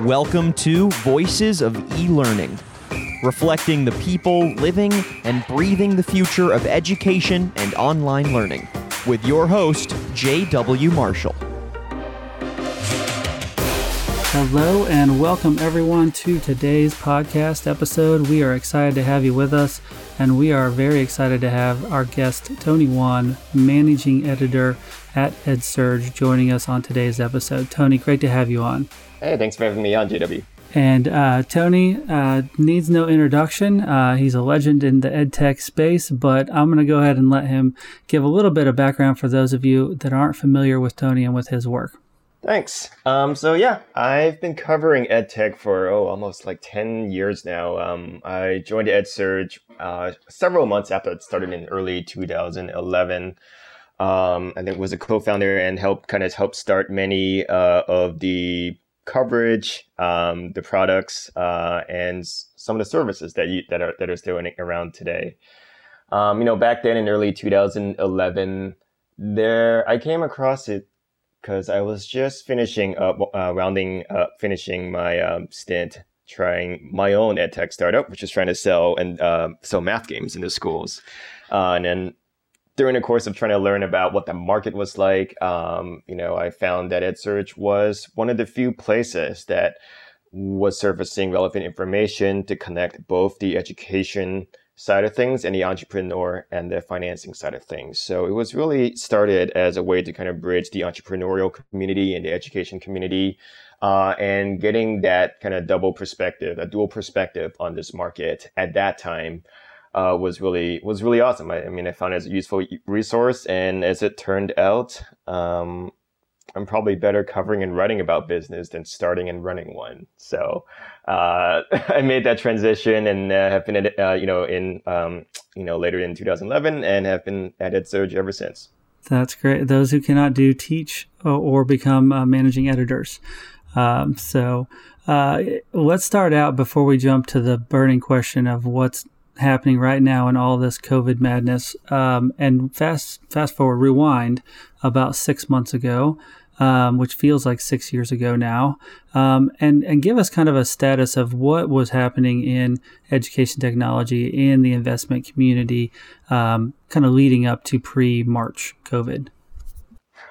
Welcome to Voices of E Learning, reflecting the people living and breathing the future of education and online learning, with your host, J.W. Marshall. Hello, and welcome everyone to today's podcast episode. We are excited to have you with us, and we are very excited to have our guest, Tony Wan, managing editor at EdSurge, joining us on today's episode. Tony, great to have you on. Hey, thanks for having me on, JW. And uh, Tony uh, needs no introduction. Uh, he's a legend in the edtech space, but I'm going to go ahead and let him give a little bit of background for those of you that aren't familiar with Tony and with his work. Thanks. Um, so yeah, I've been covering edtech for oh almost like ten years now. Um, I joined EdSurge uh, several months after it started in early 2011. Um, I think was a co-founder and helped kind of help start many uh, of the coverage, um, the products, uh, and some of the services that you, that are that are still around today. Um, you know, back then in early 2011, there I came across it because I was just finishing up, uh, rounding up, finishing my um, stint trying my own ed tech startup, which is trying to sell and uh, sell math games into schools. Uh, and then during the course of trying to learn about what the market was like, um, you know, I found that EdSurge was one of the few places that was surfacing relevant information to connect both the education side of things and the entrepreneur and the financing side of things. So it was really started as a way to kind of bridge the entrepreneurial community and the education community uh, and getting that kind of double perspective, a dual perspective on this market at that time uh, was really was really awesome. I, I, mean, I found it as a useful resource, and as it turned out, um, I'm probably better covering and writing about business than starting and running one. So uh, I made that transition and uh, have been, uh, you know, in um, you know later in 2011, and have been at EdSurge ever since. That's great. Those who cannot do teach or become uh, managing editors. Um, so uh, let's start out before we jump to the burning question of what's happening right now in all this COVID madness. Um, and fast fast forward, rewind about six months ago, um, which feels like six years ago now, um, and and give us kind of a status of what was happening in education technology in the investment community, um, kind of leading up to pre March COVID.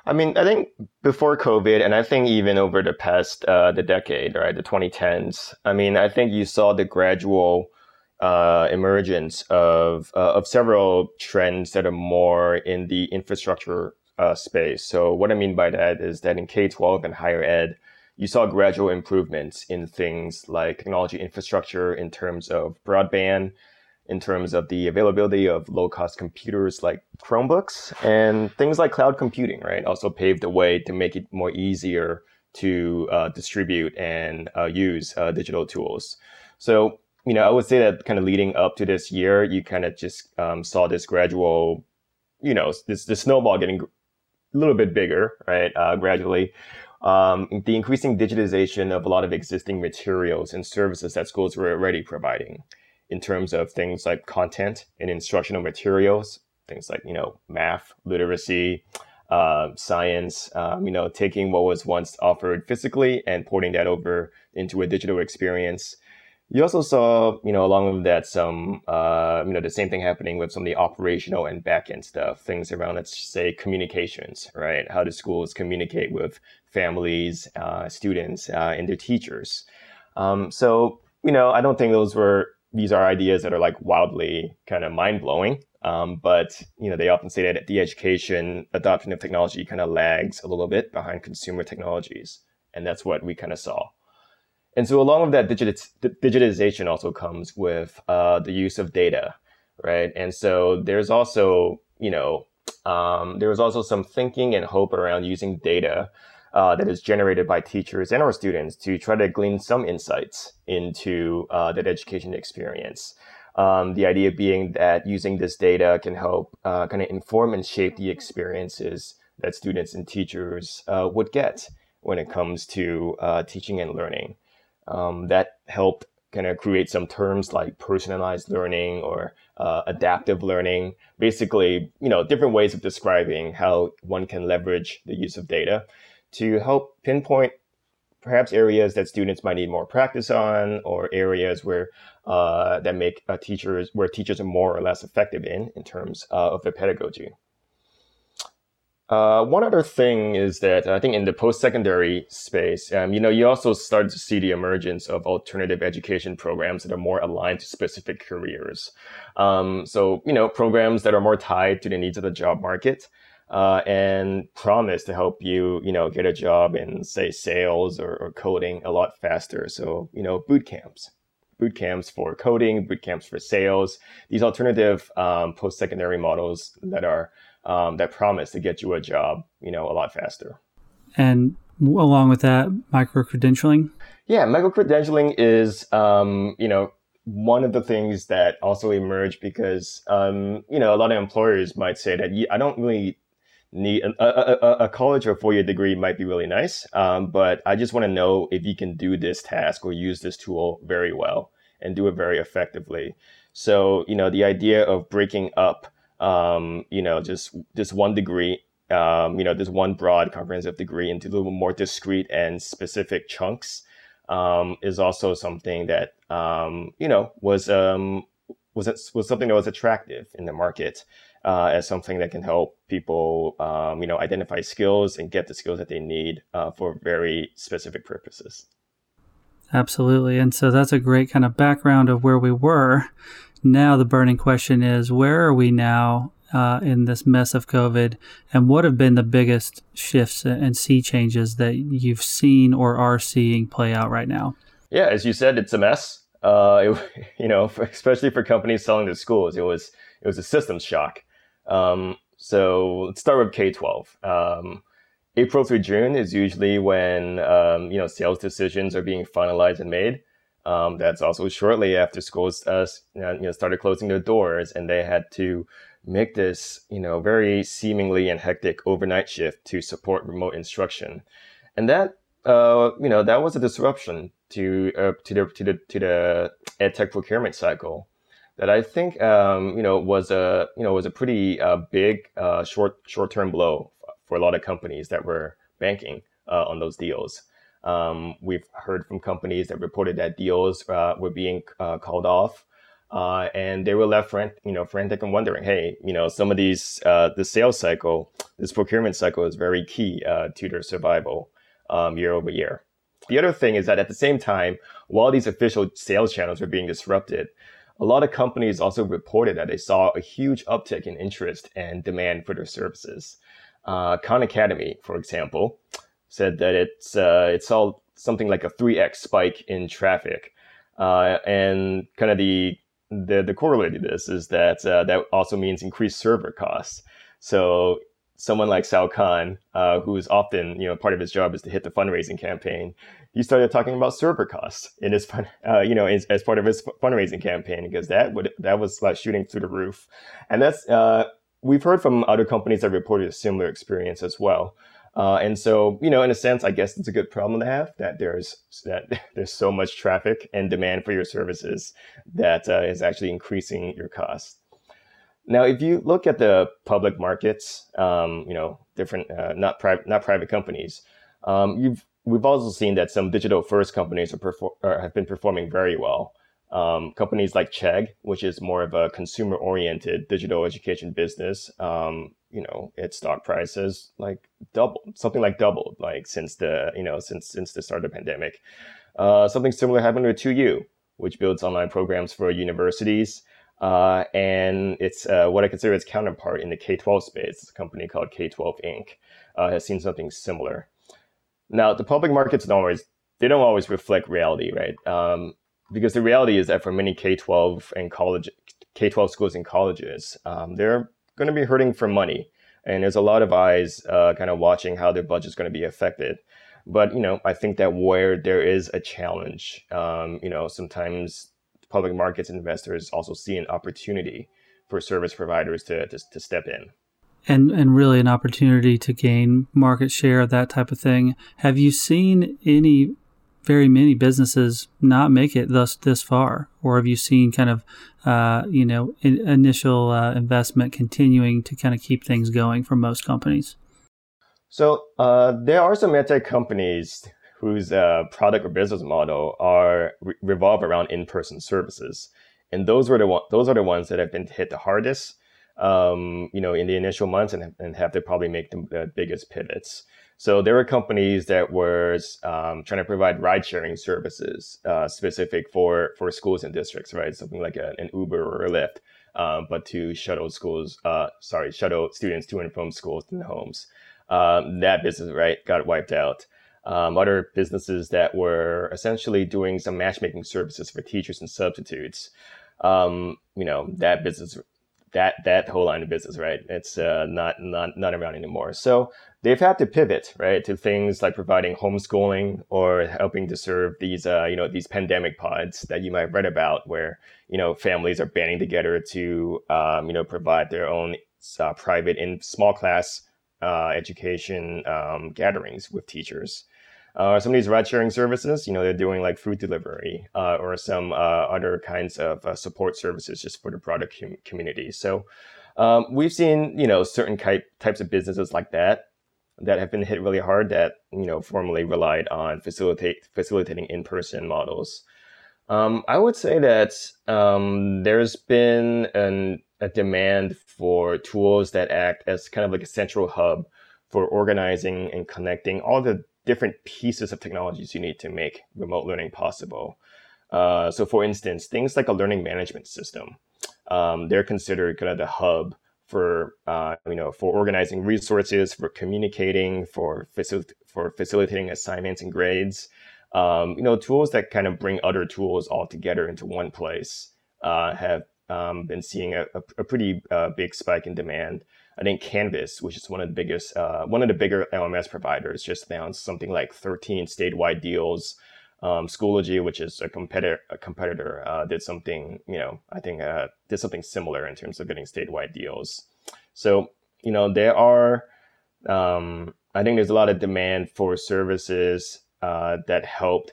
I mean, I think before COVID, and I think even over the past uh, the decade, right, the 2010s. I mean, I think you saw the gradual uh, emergence of uh, of several trends that are more in the infrastructure uh, space. So what I mean by that is that in K twelve and higher ed, you saw gradual improvements in things like technology infrastructure in terms of broadband, in terms of the availability of low cost computers like Chromebooks, and things like cloud computing. Right, also paved the way to make it more easier to uh, distribute and uh, use uh, digital tools. So you know, I would say that kind of leading up to this year, you kind of just um, saw this gradual, you know, this the snowball getting a little bit bigger, right? Uh, gradually, um, the increasing digitization of a lot of existing materials and services that schools were already providing, in terms of things like content and instructional materials, things like you know, math, literacy. Uh, science, um, you know, taking what was once offered physically and porting that over into a digital experience you also saw, you know, along with that, some, uh, you know, the same thing happening with some of the operational and backend stuff, things around, let's say, communications, right? How do schools communicate with families, uh, students, uh, and their teachers? Um, so, you know, I don't think those were, these are ideas that are like wildly kind of mind blowing. Um, but, you know, they often say that the education adoption of technology kind of lags a little bit behind consumer technologies. And that's what we kind of saw. And so along with that digitization also comes with uh, the use of data, right? And so there's also, you know, um, there was also some thinking and hope around using data uh, that is generated by teachers and our students to try to glean some insights into uh, that education experience. Um, the idea being that using this data can help uh, kind of inform and shape the experiences that students and teachers uh, would get when it comes to uh, teaching and learning um, that helped kind of create some terms like personalized learning or uh, adaptive learning. Basically, you know, different ways of describing how one can leverage the use of data to help pinpoint perhaps areas that students might need more practice on, or areas where uh, that make uh, teachers where teachers are more or less effective in in terms uh, of their pedagogy. Uh, one other thing is that I think in the post-secondary space, um, you know, you also start to see the emergence of alternative education programs that are more aligned to specific careers. Um, so, you know, programs that are more tied to the needs of the job market uh, and promise to help you, you know, get a job in, say, sales or, or coding a lot faster. So, you know, boot camps boot camps for coding, boot camps for sales, these alternative um, post-secondary models that are um, that promise to get you a job, you know, a lot faster. And along with that, micro credentialing. Yeah, micro credentialing is, um, you know, one of the things that also emerged because, um, you know, a lot of employers might say that I don't really need a, a, a college or four year degree might be really nice, um, but I just want to know if you can do this task or use this tool very well and do it very effectively. So, you know, the idea of breaking up um, you know, just this one degree, um, you know, this one broad comprehensive degree into a little more discrete and specific chunks um, is also something that um, you know was um, was was something that was attractive in the market uh, as something that can help people um, you know identify skills and get the skills that they need uh, for very specific purposes. Absolutely, and so that's a great kind of background of where we were now the burning question is where are we now uh, in this mess of COVID, and what have been the biggest shifts and sea changes that you've seen or are seeing play out right now? Yeah, as you said, it's a mess. Uh, it, you know, for, especially for companies selling to schools, it was it was a systems shock. Um, so let's start with K twelve. Um, April through June is usually when um, you know sales decisions are being finalized and made. Um, that's also shortly after schools uh, you know started closing their doors, and they had to make this you know very seemingly and hectic overnight shift to support remote instruction, and that uh, you know that was a disruption to uh, to the to the to the ed tech procurement cycle that I think um, you know was a you know was a pretty uh, big uh, short short term blow for a lot of companies that were banking uh, on those deals. Um, we've heard from companies that reported that deals uh, were being uh, called off, uh, and they were left frantic, you know, frantic and wondering, hey, you know, some of these, uh, the sales cycle, this procurement cycle is very key uh, to their survival um, year over year. The other thing is that at the same time, while these official sales channels were being disrupted, a lot of companies also reported that they saw a huge uptick in interest and demand for their services. Uh, Khan Academy, for example, said that it's uh, it saw something like a 3x spike in traffic. Uh, and kind of the, the, the corollary to this is that uh, that also means increased server costs. So someone like Sal Khan, uh, who's often, you know, part of his job is to hit the fundraising campaign, he started talking about server costs in his, uh, you know, as, as, part of his fundraising campaign because that would that was like shooting through the roof, and that's uh, we've heard from other companies that reported a similar experience as well. Uh, and so, you know, in a sense, I guess it's a good problem to have that there's that there's so much traffic and demand for your services that uh, is actually increasing your costs. Now, if you look at the public markets, um, you know, different uh, not private not private companies, um, you've we've also seen that some digital first companies perfor- have been performing very well. Um, companies like Chegg, which is more of a consumer oriented digital education business, um, you know, its stock price has like doubled, something like doubled, like since the, you know, since, since the start of the pandemic. Uh, something similar happened with 2U, which builds online programs for universities. Uh, and it's uh, what I consider its counterpart in the K 12 space. It's a company called K 12 Inc. Uh, has seen something similar. Now, the public markets don't always, they don't always reflect reality, right? Um, because the reality is that for many K-12 and college K-12 schools and colleges, um, they're going to be hurting for money, and there's a lot of eyes uh, kind of watching how their budget's going to be affected. But you know, I think that where there is a challenge, um, you know, sometimes public markets investors also see an opportunity for service providers to, to, to step in. And and really an opportunity to gain market share that type of thing. Have you seen any very many businesses not make it thus this far, or have you seen kind of uh, you know in, initial uh, investment continuing to kind of keep things going for most companies? So uh, there are some edtech companies whose uh, product or business model are re- revolve around in-person services, and those were the one, those are the ones that have been hit the hardest, um, you know, in the initial months, and, and have to probably make the biggest pivots. So there were companies that were um, trying to provide ride-sharing services uh, specific for for schools and districts, right? Something like a, an Uber or a Lyft, um, but to shuttle schools, uh, sorry, shuttle students to and from schools and homes. Um, that business, right, got wiped out um, other businesses that were essentially doing some matchmaking services for teachers and substitutes. Um, you know, that business, that that whole line of business, right? It's uh, not not not around anymore. So they've had to pivot, right, to things like providing homeschooling or helping to serve these, uh, you know, these pandemic pods that you might have read about, where you know families are banding together to, um, you know, provide their own uh, private and small class uh, education um, gatherings with teachers. Uh, some of these ride sharing services, you know, they're doing like food delivery uh, or some uh, other kinds of uh, support services just for the com- community. So um, we've seen, you know, certain type, types of businesses like that that have been hit really hard that, you know, formerly relied on facilitate facilitating in-person models. Um, I would say that um, there's been an, a demand for tools that act as kind of like a central hub for organizing and connecting all the different pieces of technologies you need to make remote learning possible. Uh, so, for instance, things like a learning management system, um, they're considered kind of the hub for uh, you know for organizing resources, for communicating, for facil- for facilitating assignments and grades. Um, you know, tools that kind of bring other tools all together into one place uh, have um, been seeing a, a, pretty uh, big spike in demand. I think Canvas, which is one of the biggest, uh, one of the bigger LMS providers, just announced something like 13 statewide deals. Um, Schoology, which is a competitor, a competitor, uh, did something, you know, I think uh, did something similar in terms of getting statewide deals. So, you know, there are, um, I think there's a lot of demand for services uh, that help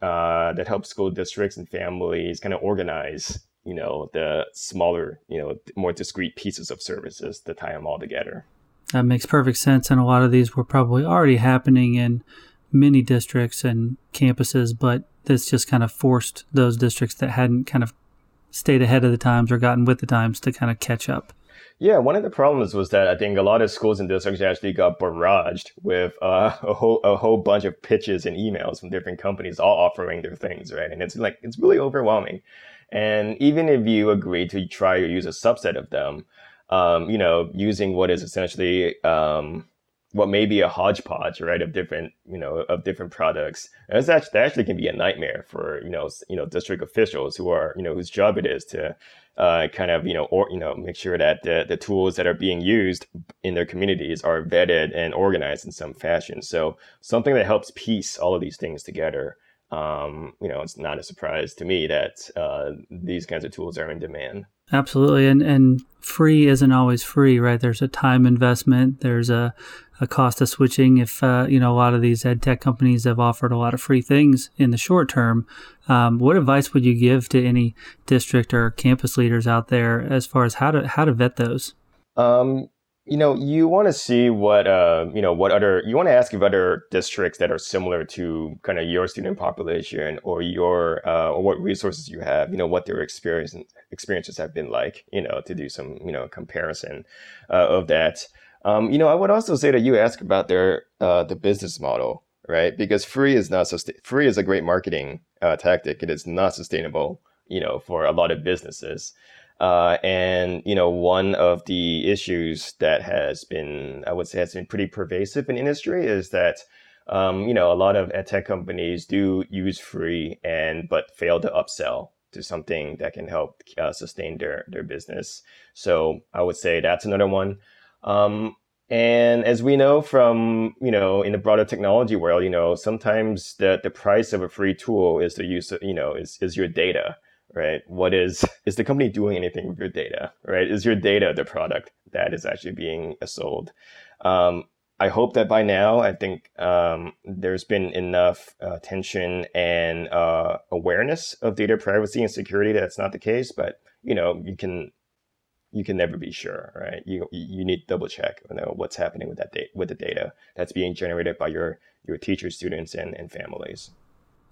uh, that help school districts and families kind of organize you know the smaller you know more discrete pieces of services to tie them all together that makes perfect sense and a lot of these were probably already happening in many districts and campuses but this just kind of forced those districts that hadn't kind of stayed ahead of the times or gotten with the times to kind of catch up yeah, one of the problems was that I think a lot of schools and districts actually got barraged with uh, a whole a whole bunch of pitches and emails from different companies all offering their things, right? And it's like it's really overwhelming. And even if you agree to try to use a subset of them, um, you know, using what is essentially um, what may be a hodgepodge, right, of different, you know, of different products. It's actually, that actually can be a nightmare for, you know, you know, district officials who are, you know, whose job it is to uh, kind of, you know, or, you know, make sure that the, the tools that are being used in their communities are vetted and organized in some fashion. So something that helps piece all of these things together um, you know, it's not a surprise to me that uh, these kinds of tools are in demand. Absolutely, and and free isn't always free, right? There's a time investment. There's a, a cost of switching. If uh, you know, a lot of these ed tech companies have offered a lot of free things in the short term. Um, what advice would you give to any district or campus leaders out there as far as how to how to vet those? Um, you know, you want to see what, uh, you know, what other, you want to ask if other districts that are similar to kind of your student population or your, uh, or what resources you have, you know, what their experience, experiences have been like, you know, to do some, you know, comparison uh, of that. Um, you know, I would also say that you ask about their, uh, the business model, right? Because free is not, sustain- free is a great marketing uh, tactic. It is not sustainable, you know, for a lot of businesses. Uh, and you know, one of the issues that has been, I would say, has been pretty pervasive in industry is that um, you know a lot of ed tech companies do use free and but fail to upsell to something that can help uh, sustain their their business. So I would say that's another one. Um, and as we know from you know in the broader technology world, you know sometimes the the price of a free tool is the use of you know is is your data right? What is is the company doing anything with your data, right? Is your data the product that is actually being sold? Um, I hope that by now, I think um, there's been enough uh, and uh, awareness of data privacy and security that it's not the case. But you know, you can you can never be sure, right? You you need to double check, you know, what's happening with that data, with the data that's being generated by your your teachers, students, and, and families.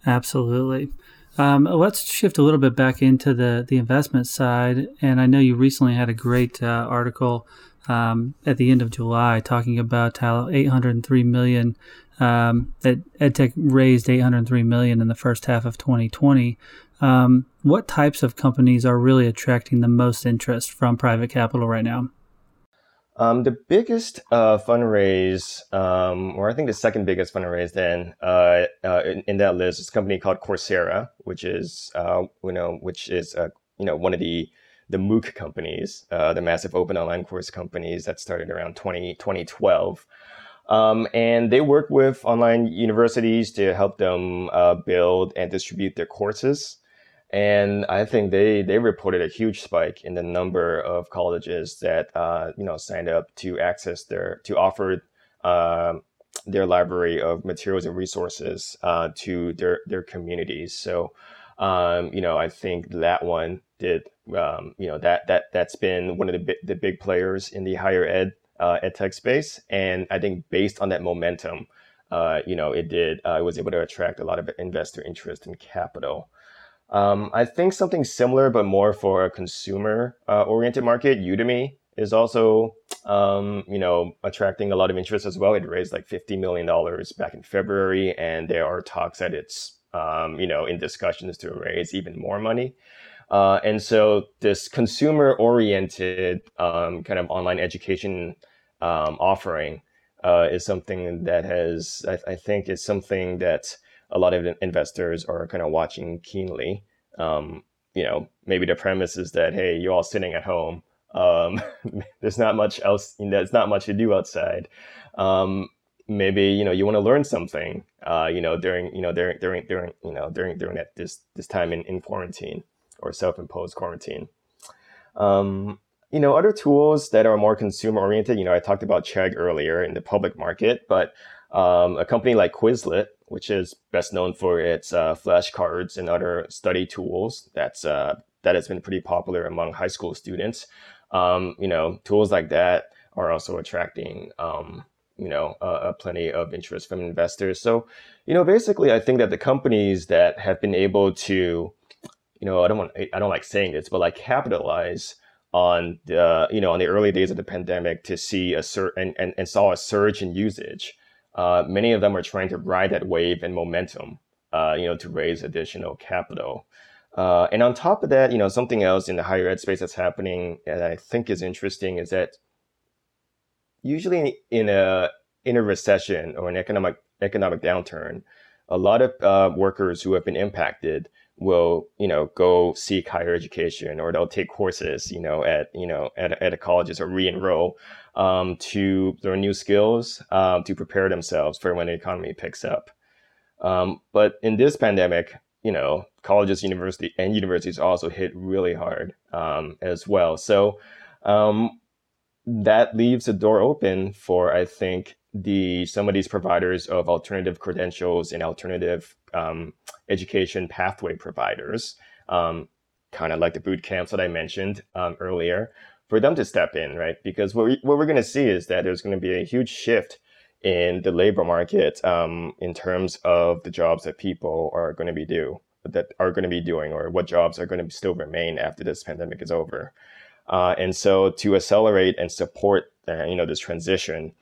Absolutely. Um, let's shift a little bit back into the the investment side, and I know you recently had a great uh, article um, at the end of July talking about how 803 million um, that EdTech raised 803 million in the first half of 2020. Um, what types of companies are really attracting the most interest from private capital right now? Um, the biggest uh, fundraise, um, or I think the second biggest fundraise, then uh, uh, in, in, that list is a company called Coursera, which is uh, you know which is uh, you know one of the the MOOC companies, uh, the massive open online course companies that started around 20, 2012. Um, and they work with online universities to help them build and distribute their courses. And I think they they reported a huge spike in the number of colleges that uh, you know signed up to access their to offer uh, their library of materials and resources uh, to their their communities. So um, you know I think that one did um, you know that that that's been one of the big, the big players in the higher ed uh, ed tech space, and I think based on that momentum, uh, you know it did uh, it was able to attract a lot of investor interest and capital. Um, I think something similar, but more for a consumer uh, oriented market. Udemy is also, um, you know, attracting a lot of interest as well. It raised like $50 million back in February, and there are talks that it's, um, you know, in discussions to raise even more money. Uh, and so this consumer oriented um, kind of online education um, offering uh, is something that has, I, I think, is something that a lot of investors are kind of watching keenly. Um, you know, maybe the premise is that hey, you're all sitting at home. Um, there's not much else. You know, there's not much to do outside. Um, maybe you know you want to learn something. Uh, you know, during you know during during during you know during during that this this time in, in quarantine or self-imposed quarantine. Um, you know, other tools that are more consumer oriented. You know, I talked about Chegg earlier in the public market, but um, a company like Quizlet which is best known for its uh, flashcards and other study tools. That's uh, that has been pretty popular among high school students. Um, you know, tools like that are also attracting um, you know uh, plenty of interest from investors. So, you know, basically, I think that the companies that have been able to, you know, I don't want I don't like saying this, but like capitalize on the you know on the early days of the pandemic to see a and, and, and saw a surge in usage uh, many of them are trying to ride that wave and momentum, uh, you know, to raise additional capital. Uh, and on top of that, you know, something else in the higher ed space that's happening that I think is interesting is that usually in a in a recession or an economic economic downturn, a lot of uh, workers who have been impacted will you know go seek higher education or they'll take courses you know at you know at, at colleges or re-enroll um, to learn new skills um, to prepare themselves for when the economy picks up. Um, but in this pandemic you know colleges university and universities also hit really hard um, as well. So um, that leaves the door open for i think the some of these providers of alternative credentials and alternative um, education pathway providers, um, kind of like the boot camps that I mentioned um, earlier, for them to step in, right? Because what, we, what we're going to see is that there's going to be a huge shift in the labor market um, in terms of the jobs that people are going to be do that are going to be doing, or what jobs are going to still remain after this pandemic is over. Uh, and so, to accelerate and support, uh, you know, this transition,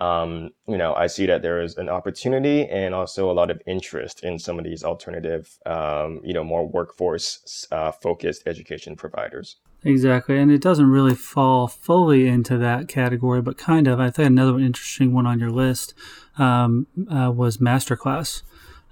um, you know, I see that there is an opportunity and also a lot of interest in some of these alternative, um, you know, more workforce uh, focused education providers. Exactly, and it doesn't really fall fully into that category, but kind of. I think another interesting one on your list um, uh, was masterclass.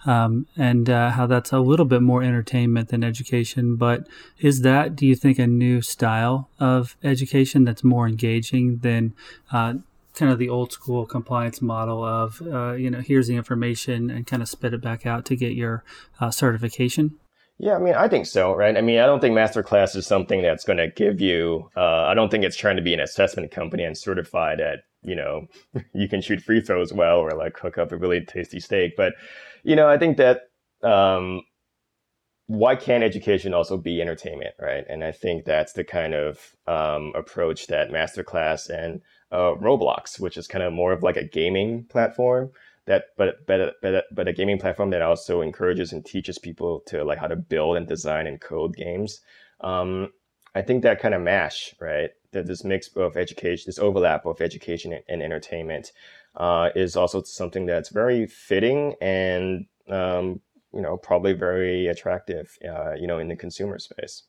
Um, and uh, how that's a little bit more entertainment than education. But is that, do you think, a new style of education that's more engaging than uh, kind of the old school compliance model of uh, you know here's the information and kind of spit it back out to get your uh, certification? Yeah i mean i think so right? I mean i don't think masterclass is something that's going to give you uh, i don't think it's trying to be an assessment company and certify that you know you can shoot free throws well or like cook up a really tasty steak. But you know i think that um, why can't education also be entertainment, right? And I think that's the kind of um, approach that Masterclass and uh, Roblox, which is kind of more of like a gaming platform that, but but but but a gaming platform that also encourages and teaches people to like how to build and design and code games. Um, I think that kind of mash, right? That this mix of education, this overlap of education and, and entertainment, uh, is also something that's very fitting and um, you know probably very attractive, uh, you know, in the consumer space.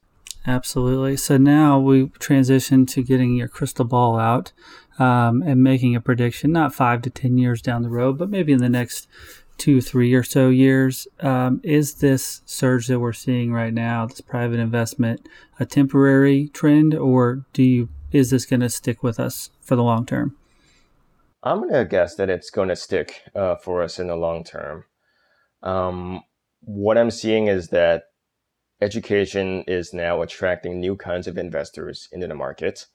Absolutely. So now we transition to getting your crystal ball out um, and making a prediction, not five to 10 years down the road, but maybe in the next two, three or so years. Um, is this surge that we're seeing right now, this private investment, a temporary trend, or do you is this going to stick with us for the long term? I'm going to guess that it's going to stick uh, for us in the long term. Um, what I'm seeing is that education is now attracting new kinds of investors into the market.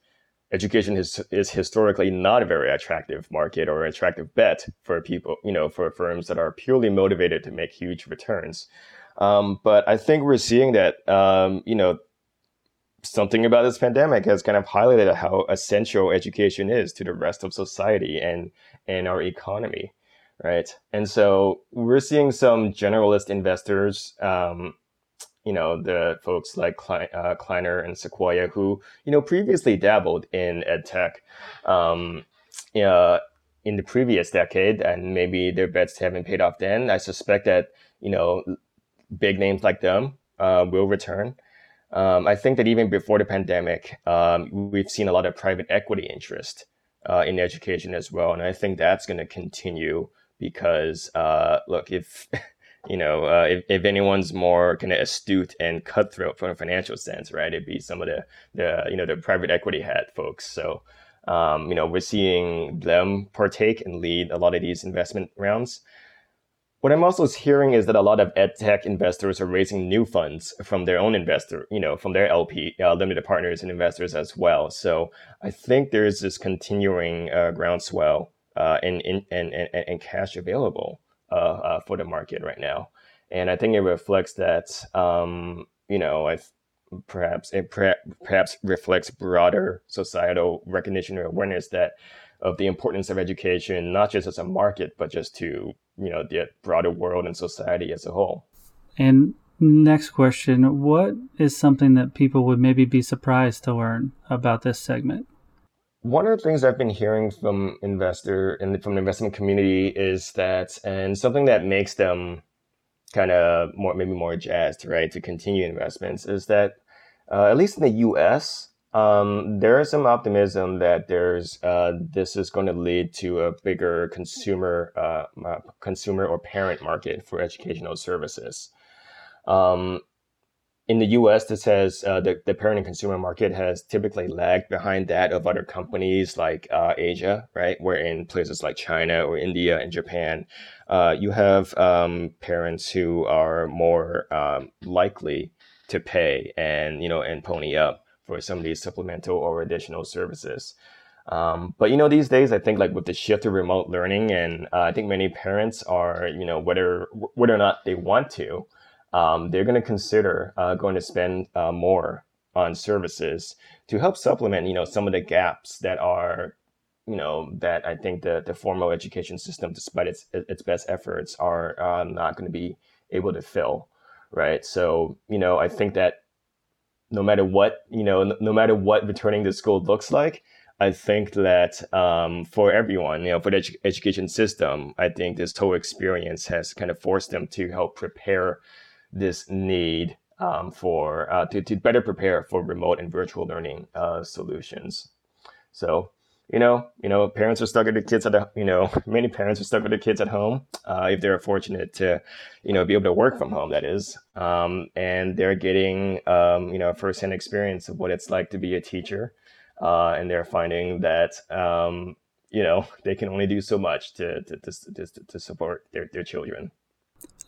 Education is, is historically not a very attractive market or attractive bet for people, you know, for firms that are purely motivated to make huge returns. Um, but I think we're seeing that, um, you know, something about this pandemic has kind of highlighted how essential education is to the rest of society and, and our economy right? And so we're seeing some generalist investors, um, you know, the folks like uh, Kleiner and Sequoia, who you know previously dabbled in ed tech, um, uh, in the previous decade, and maybe their bets haven't paid off then. I suspect that you know big names like them uh, will return. Um, I think that even before the pandemic, um, we've seen a lot of private equity interest uh, in education as well, and I think that's going to continue because uh, look, if you know, uh, if, if anyone's more kind of astute and cutthroat from a financial sense, right, it'd be some of the the you know the private equity hat folks. So. Um, you know, we're seeing them partake and lead a lot of these investment rounds. What I'm also hearing is that a lot of ed tech investors are raising new funds from their own investor, you know, from their LP, uh, limited partners and investors as well. So I think there's this continuing uh, groundswell uh, and, and cash available uh, uh, for the market right now. And I think it reflects that, um, you know, I perhaps it perhaps reflects broader societal recognition or awareness that of the importance of education, not just as a market, but just to you know the broader world and society as a whole. And next question: What is something that people would maybe be surprised to learn about this segment? One of the things I've been hearing from investor and from the investment community is that, and something that makes them kind of more, maybe more jazzed, right, to continue investments is that, uh, at least in the U.S., um, there is some optimism that there's uh, this is going to lead to a bigger consumer, uh, consumer or parent market for educational services. Um, in the US, this has uh, the, the parent and consumer market has typically lagged behind that of other companies like uh, Asia, right? Where in places like China or India and Japan, uh, you have um, parents who are more um, likely to pay and you know and pony up for some of these supplemental or additional services. Um, but you know, these days, I think like with the shift to remote learning, and uh, I think many parents are, you know, whether whether or not they want to, um, they're going to consider uh, going to spend uh, more on services to help supplement, you know, some of the gaps that are, you know, that I think the, the formal education system, despite its its best efforts, are uh, not going to be able to fill, right? So, you know, I think that no matter what, you know, no, matter what returning to school looks like, I think that um, for everyone, you know, for the edu- education system, I think this whole experience has kind of forced them to help prepare this need um, for uh, to, to better prepare for remote and virtual learning uh, solutions. So, you know, you know, parents are stuck with their kids at, a, you know, many parents are stuck with their kids at home uh, if they're fortunate to, you know, be able to work from home. That is, um, and they're getting, um, you know, firsthand experience of what it's like to be a teacher, uh, and they're finding that, um, you know, they can only do so much to to to, to support their their children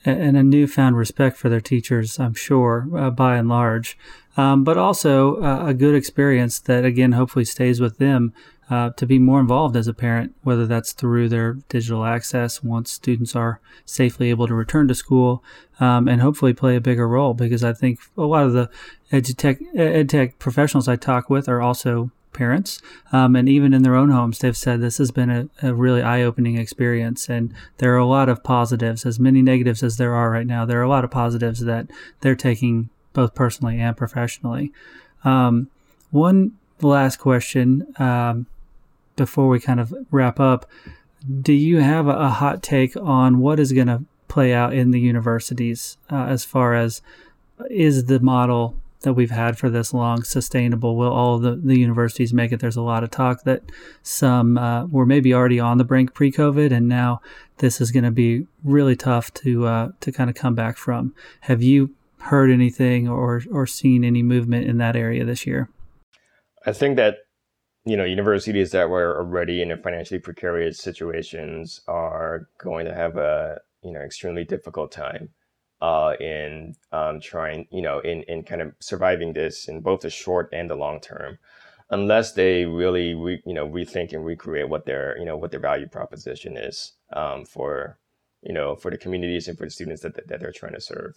and a newfound respect for their teachers, I'm sure, uh, by and large, um, but also uh, a good experience that, again, hopefully stays with them uh, to be more involved as a parent, whether that's through their digital access once students are safely able to return to school, um, and hopefully play a bigger role. Because I think a lot of the edtech, edtech professionals I talk with are also parents. Um, and even in their own homes, they've said this has been a, a really eye opening experience. And there are a lot of positives, as many negatives as there are right now. There are a lot of positives that they're taking both personally and professionally. Um, one last question um, before we kind of wrap up. Do you have a, a hot take on what is going to play out in the universities uh, as far as is the model that we've had for this long sustainable? Will all the, the universities make it? There's a lot of talk that some uh, were maybe already on the brink pre-COVID, and now this is going to be really tough to uh, to kind of come back from. Have you heard anything or or seen any movement in that area this year? I think that you know universities that were already in a financially precarious situations are going to have a you know extremely difficult time uh, in um, trying you know in in kind of surviving this in both the short and the long term unless they really re, you know rethink and recreate what their you know what their value proposition is um, for you know for the communities and for the students that, that they're trying to serve.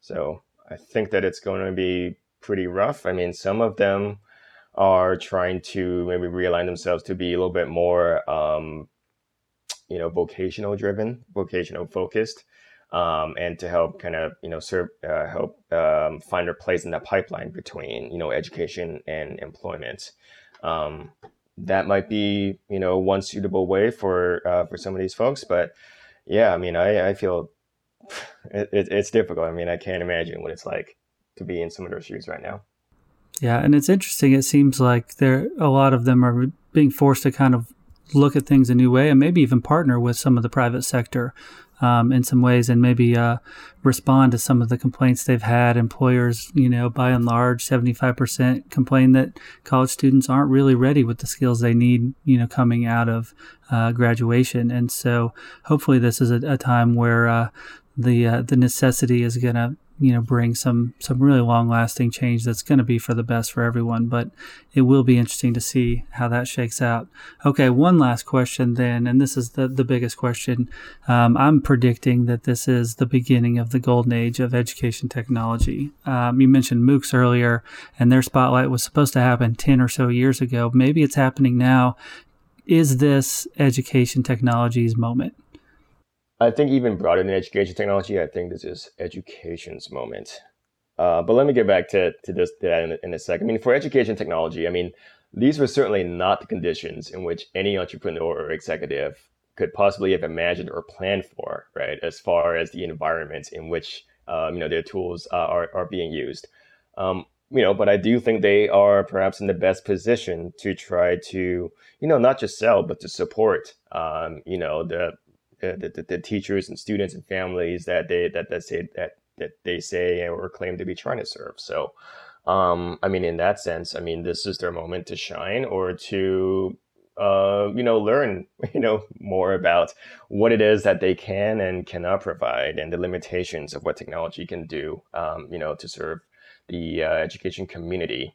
So i think that it's going to be pretty rough. I mean some of them are trying to maybe realign themselves to be a little bit more um, you know vocational driven vocational focused um, and to help kind of you know serve uh, help um, find their place in that pipeline between you know education and employment. Um, that might be you know one suitable way for uh, for some of these folks but yeah i mean i, I feel it, it, it's difficult. I mean i can't imagine what it's like to be in some of those shoes right now. Yeah, and it's interesting. It seems like there a lot of them are being forced to kind of look at things a new way, and maybe even partner with some of the private sector um, in some ways, and maybe uh, respond to some of the complaints they've had. Employers, you know, by and large, seventy five percent complain that college students aren't really ready with the skills they need, you know, coming out of uh, graduation. And so, hopefully, this is a, a time where uh, the uh, the necessity is going to you know bring some some really long lasting change that's going to be for the best for everyone but it will be interesting to see how that shakes out. Okay one last question then and this is the the biggest question. Um, i'm predicting that this is the beginning of the golden age of education technology. Um, you mentioned moocs earlier and their spotlight was supposed to happen 10 or so years ago. Maybe it's happening now. Is this education technology's moment I think even broader than education technology, I think this is education's moment. Uh, but let me get back to, to this to that in, in a second. I mean, for education technology, I mean, these were certainly not the conditions in which any entrepreneur or executive could possibly have imagined or planned for, right? As far as the environment in which um, you know their tools uh, are are being used. Um, you know, but I do think they are perhaps in the best position to try to, you know, not just sell, but to support, um, you know, the the, the, the, teachers and students and families that they that, that say that that they say or claim to be trying to serve. So, um, I mean, in that sense, I mean, this is their moment to shine or to uh, you know learn you know more about what it is that they can and cannot provide and the limitations of what technology can do. Um, you know, to serve the uh, education community.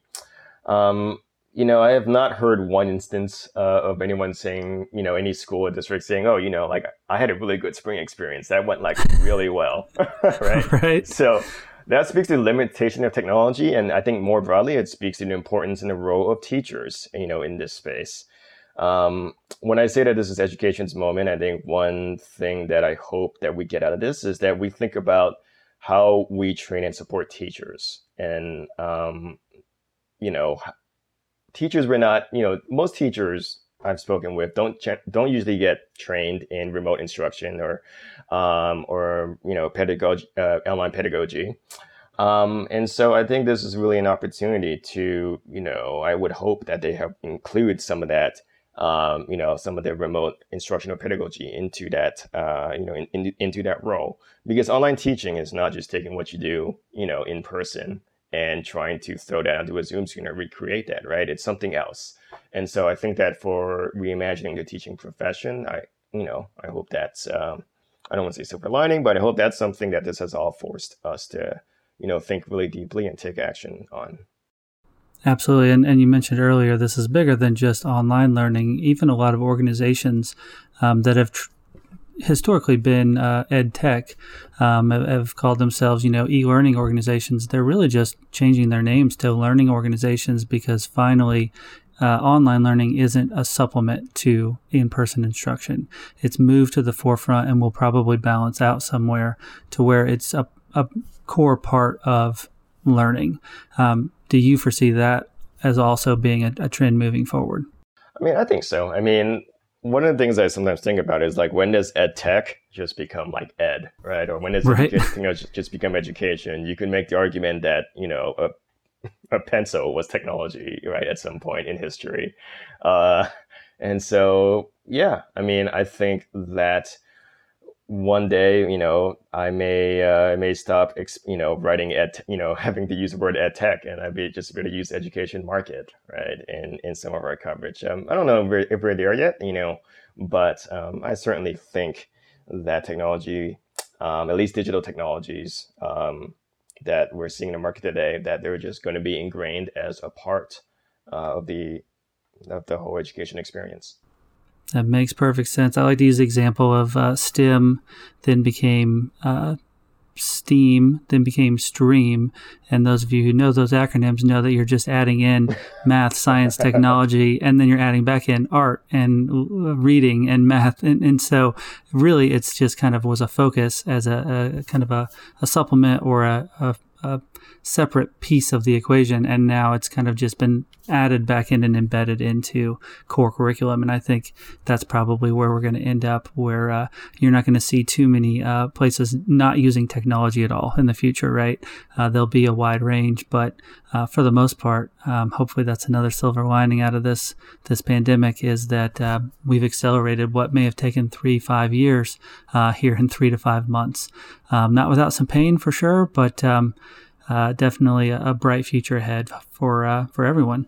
Um, you know, I have not heard one instance uh, of anyone saying, you know, any school or district saying, oh, you know, like I had a really good spring experience. That went like really well. right. Right. So that speaks to the limitation of technology. And I think more broadly, it speaks to the importance and the role of teachers, you know, in this space. Um, when I say that this is education's moment, I think one thing that I hope that we get out of this is that we think about how we train and support teachers. And, um, you know, teachers were not, you know, most teachers I've spoken with don't don't usually get trained in remote instruction or um, or you know pedagogy uh, online pedagogy. Um, and so I think this is really an opportunity to, you know, I would hope that they have include some of that, um, you know, some of the remote instructional pedagogy into that, uh, you know, in, in, into that role. Because online teaching is not just taking what you do, you know, in person and trying to throw that onto a Zoom screen or recreate that, right? It's something else. And so I think that for reimagining the teaching profession, I, you know, I hope that's, um, I don't want to say silver lining, but I hope that's something that this has all forced us to, you know, think really deeply and take action on. Absolutely. And, and you mentioned earlier, this is bigger than just online learning. Even a lot of organizations um, that have tr- historically been uh, ed tech um, have called themselves, you know, e-learning organizations. They're really just changing their names to learning organizations because finally, uh, online learning isn't a supplement to in-person instruction. It's moved to the forefront and will probably balance out somewhere to where it's a, a core part of learning. Um, do you foresee that as also being a, a trend moving forward? I mean, I think so. I mean, one of the things I sometimes think about is like when does ed tech just become like ed, right? Or when does right. education you know, just become education? You can make the argument that you know a, a pencil was technology, right, at some point in history, uh, and so yeah, I mean, I think that one day, you know, I may uh, I may stop, you know, writing at you know, having to use the word ed tech, and I'd be just going to use education market, right, in in some of our coverage. Um, I don't know if we're, if we're there yet, you know, but um, I certainly think that technology, um, at least digital technologies um, that we're seeing in the market today, that they're just going to be ingrained as a part uh, of the of the whole education experience. That makes perfect sense. I like to use the example of uh, STEM, then became uh, STEAM, then became STREAM. And those of you who know those acronyms know that you're just adding in math, science, technology, and then you're adding back in art and reading and math. And, and so, really, it's just kind of was a focus as a, a kind of a, a supplement or a, a, a separate piece of the equation, and now it's kind of just been added back in and embedded into core curriculum. And I think that's probably where we're going to end up, where uh, you're not going to see too many uh, places not using technology at all in the future, right? Uh, there'll be a wide range, but uh, for the most part, um, hopefully that's another silver lining out of this this pandemic is that uh, we've accelerated what may have taken three, five years uh, here in three to five months. Um, not without some pain for sure, but um, uh, definitely a, a, bright future ahead for uh, for everyone.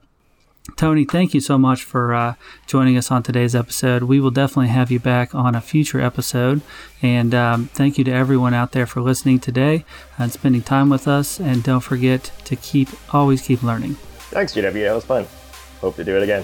Tony, thank you so much for uh, joining us on today's episode. We will definitely have you back on a future episode. And um, thank you to everyone out there for listening today and spending time with us. And don't forget to keep always keep learning. Thanks, GW. That was fun. Hope to do it again.